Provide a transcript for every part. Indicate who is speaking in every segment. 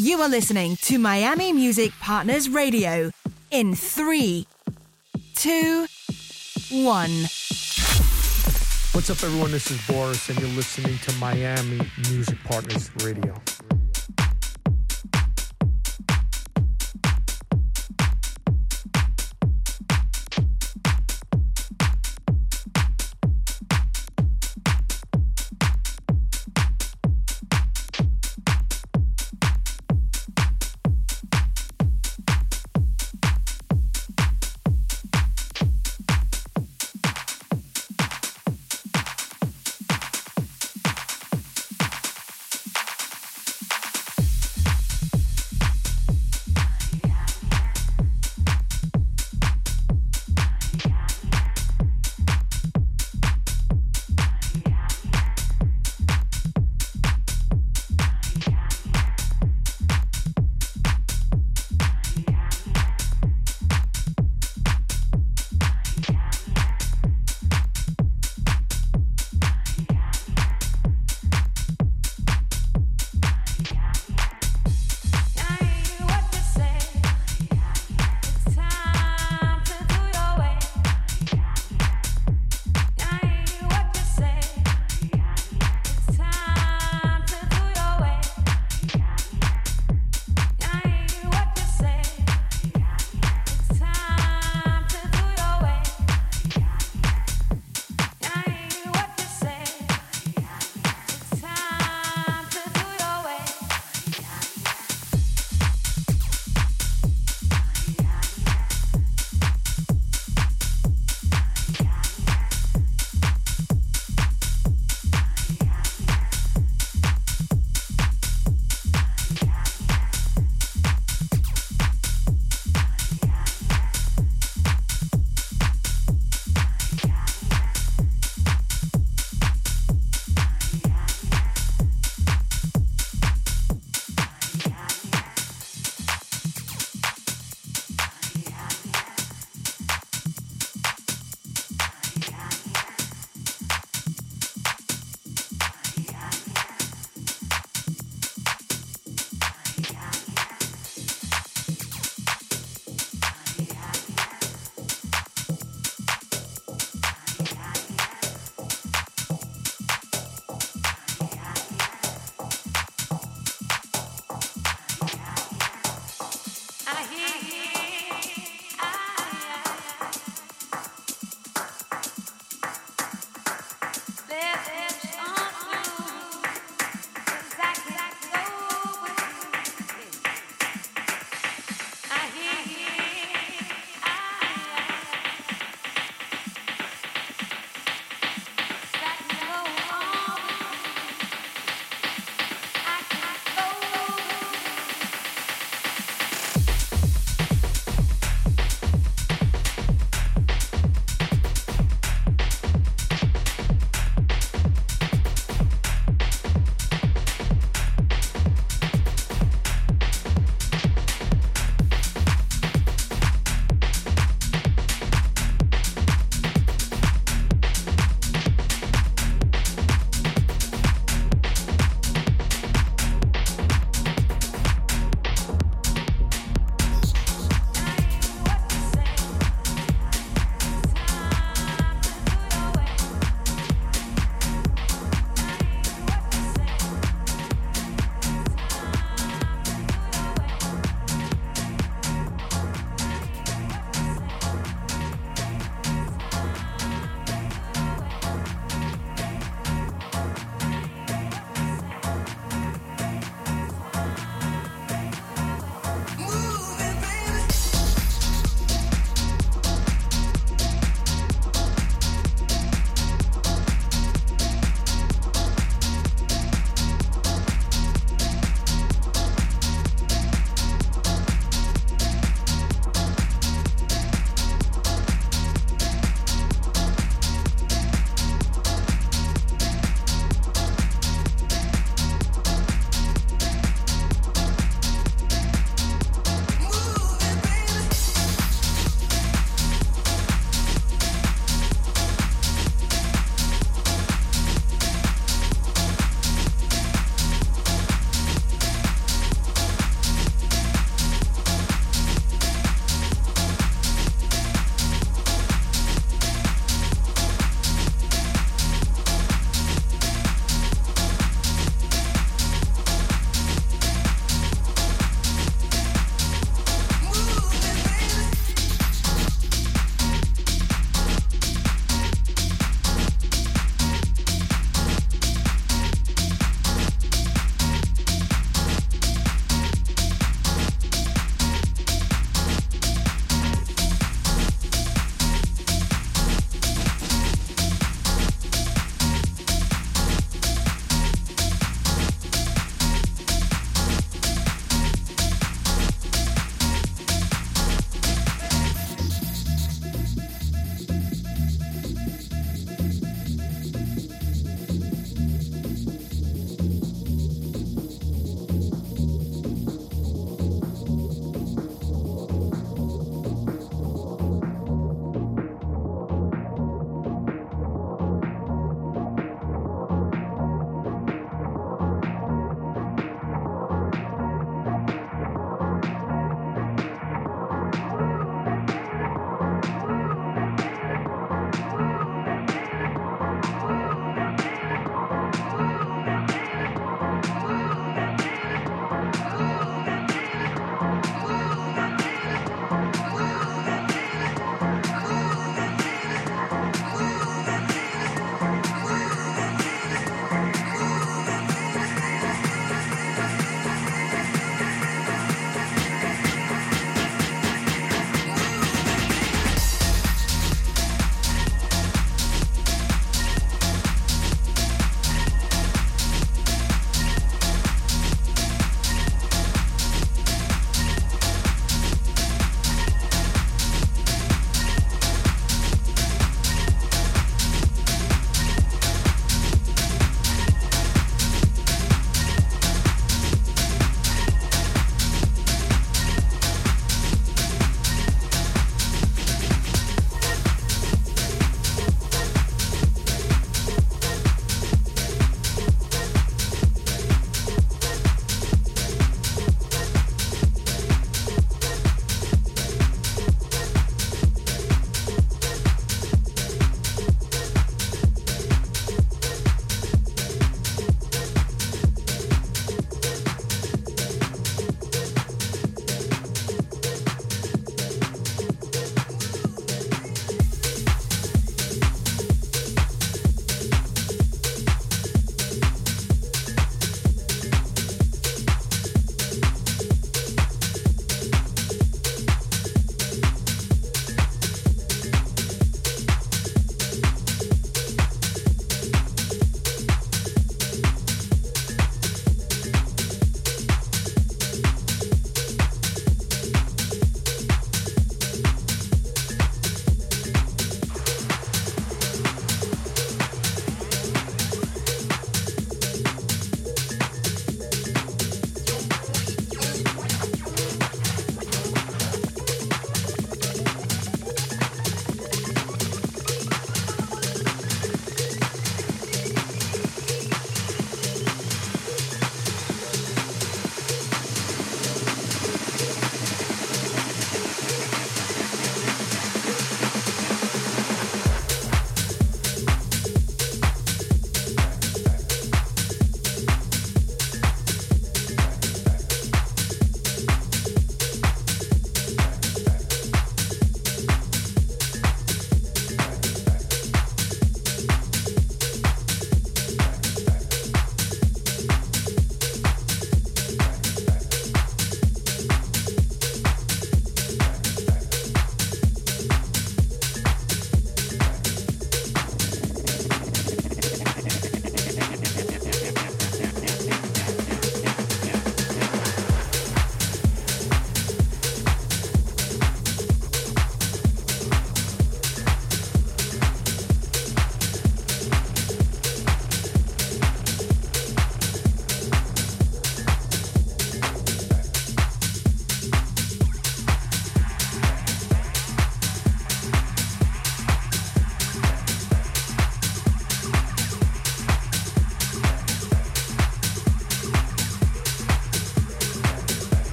Speaker 1: You are listening to Miami Music Partners Radio in three, two, one.
Speaker 2: What's up, everyone? This is Boris, and you're listening to Miami Music Partners Radio.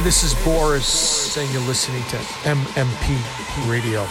Speaker 2: Hey, this is Boris, and you're listening to MMP Radio.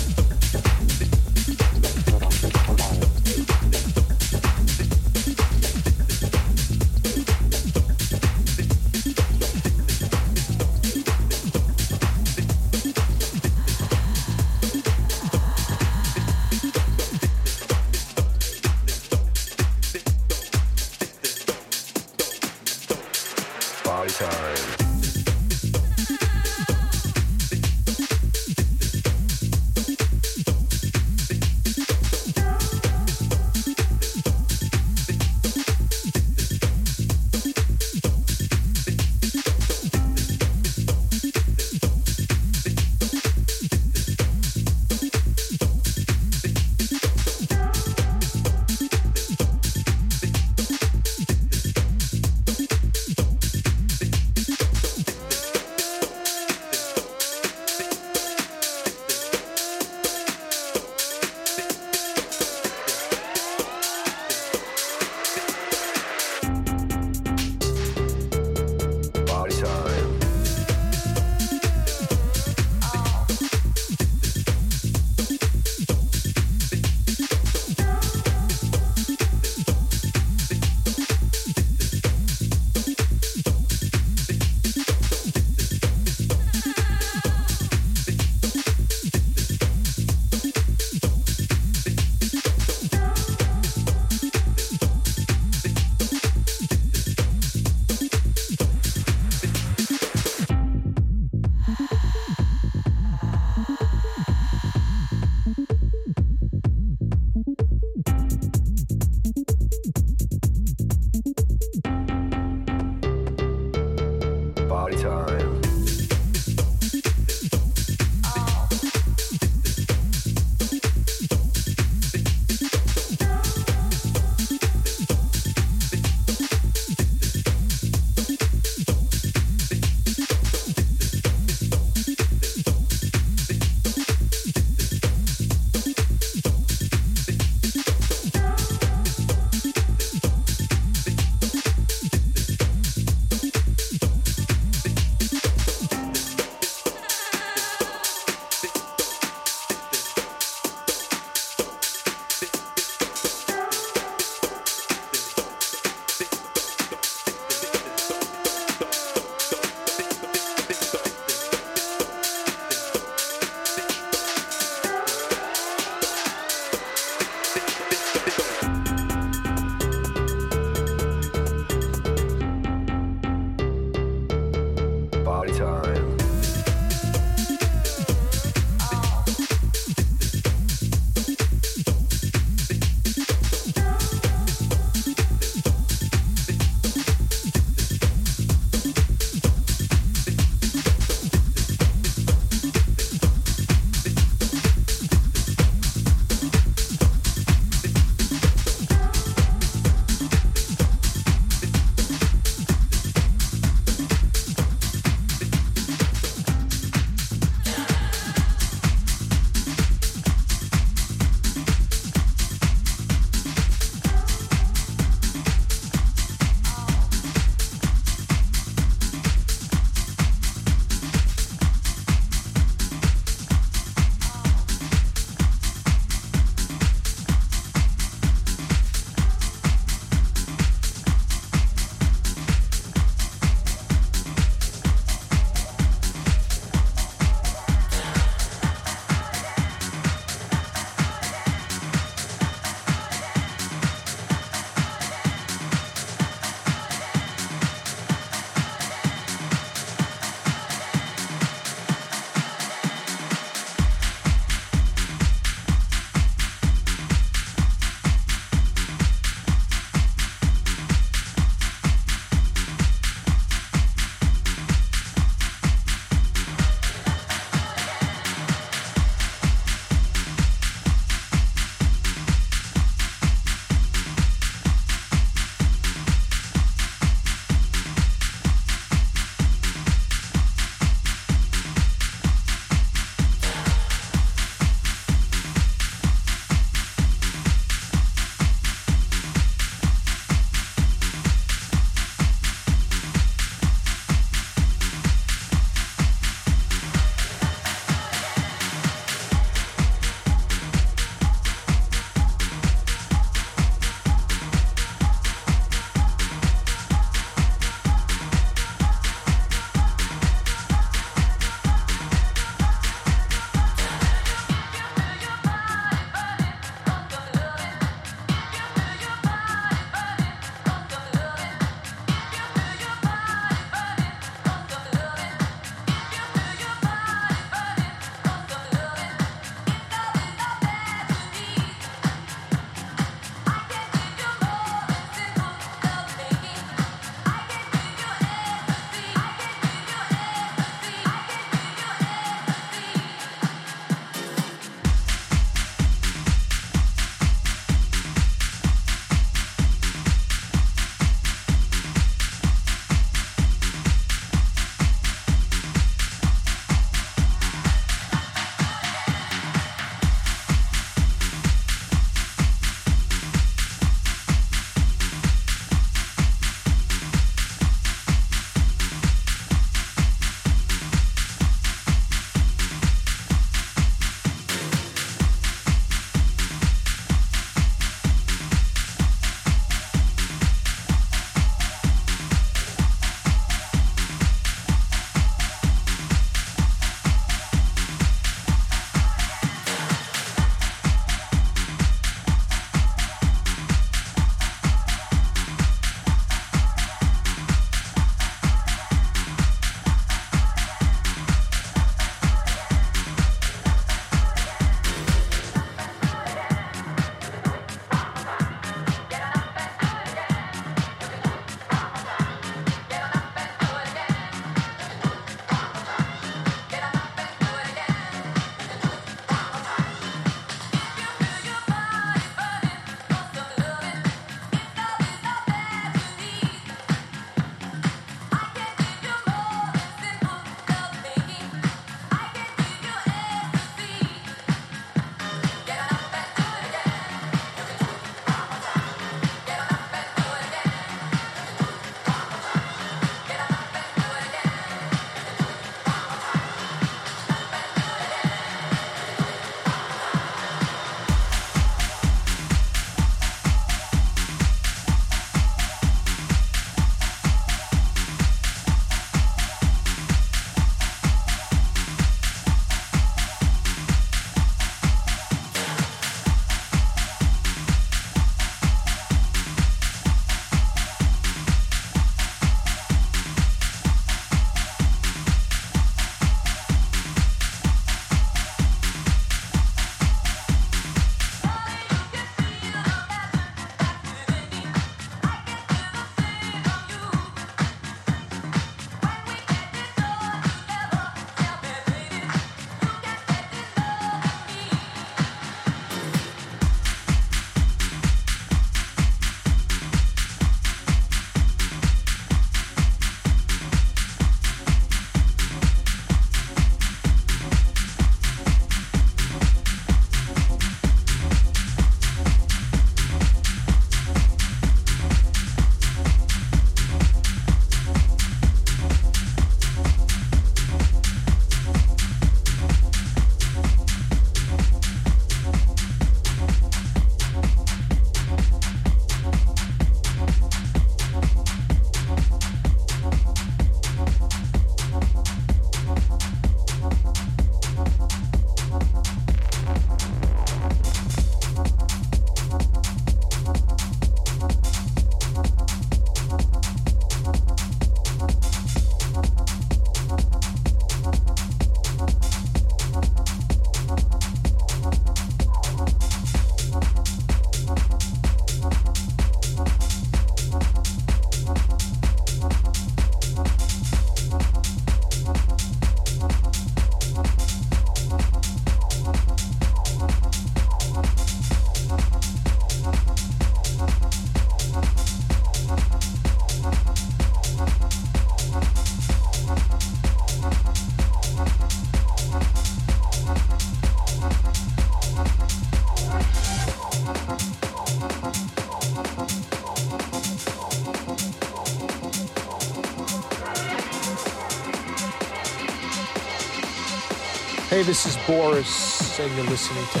Speaker 2: This is Boris, and you're listening to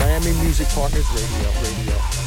Speaker 2: Miami Music Partners Radio. Radio.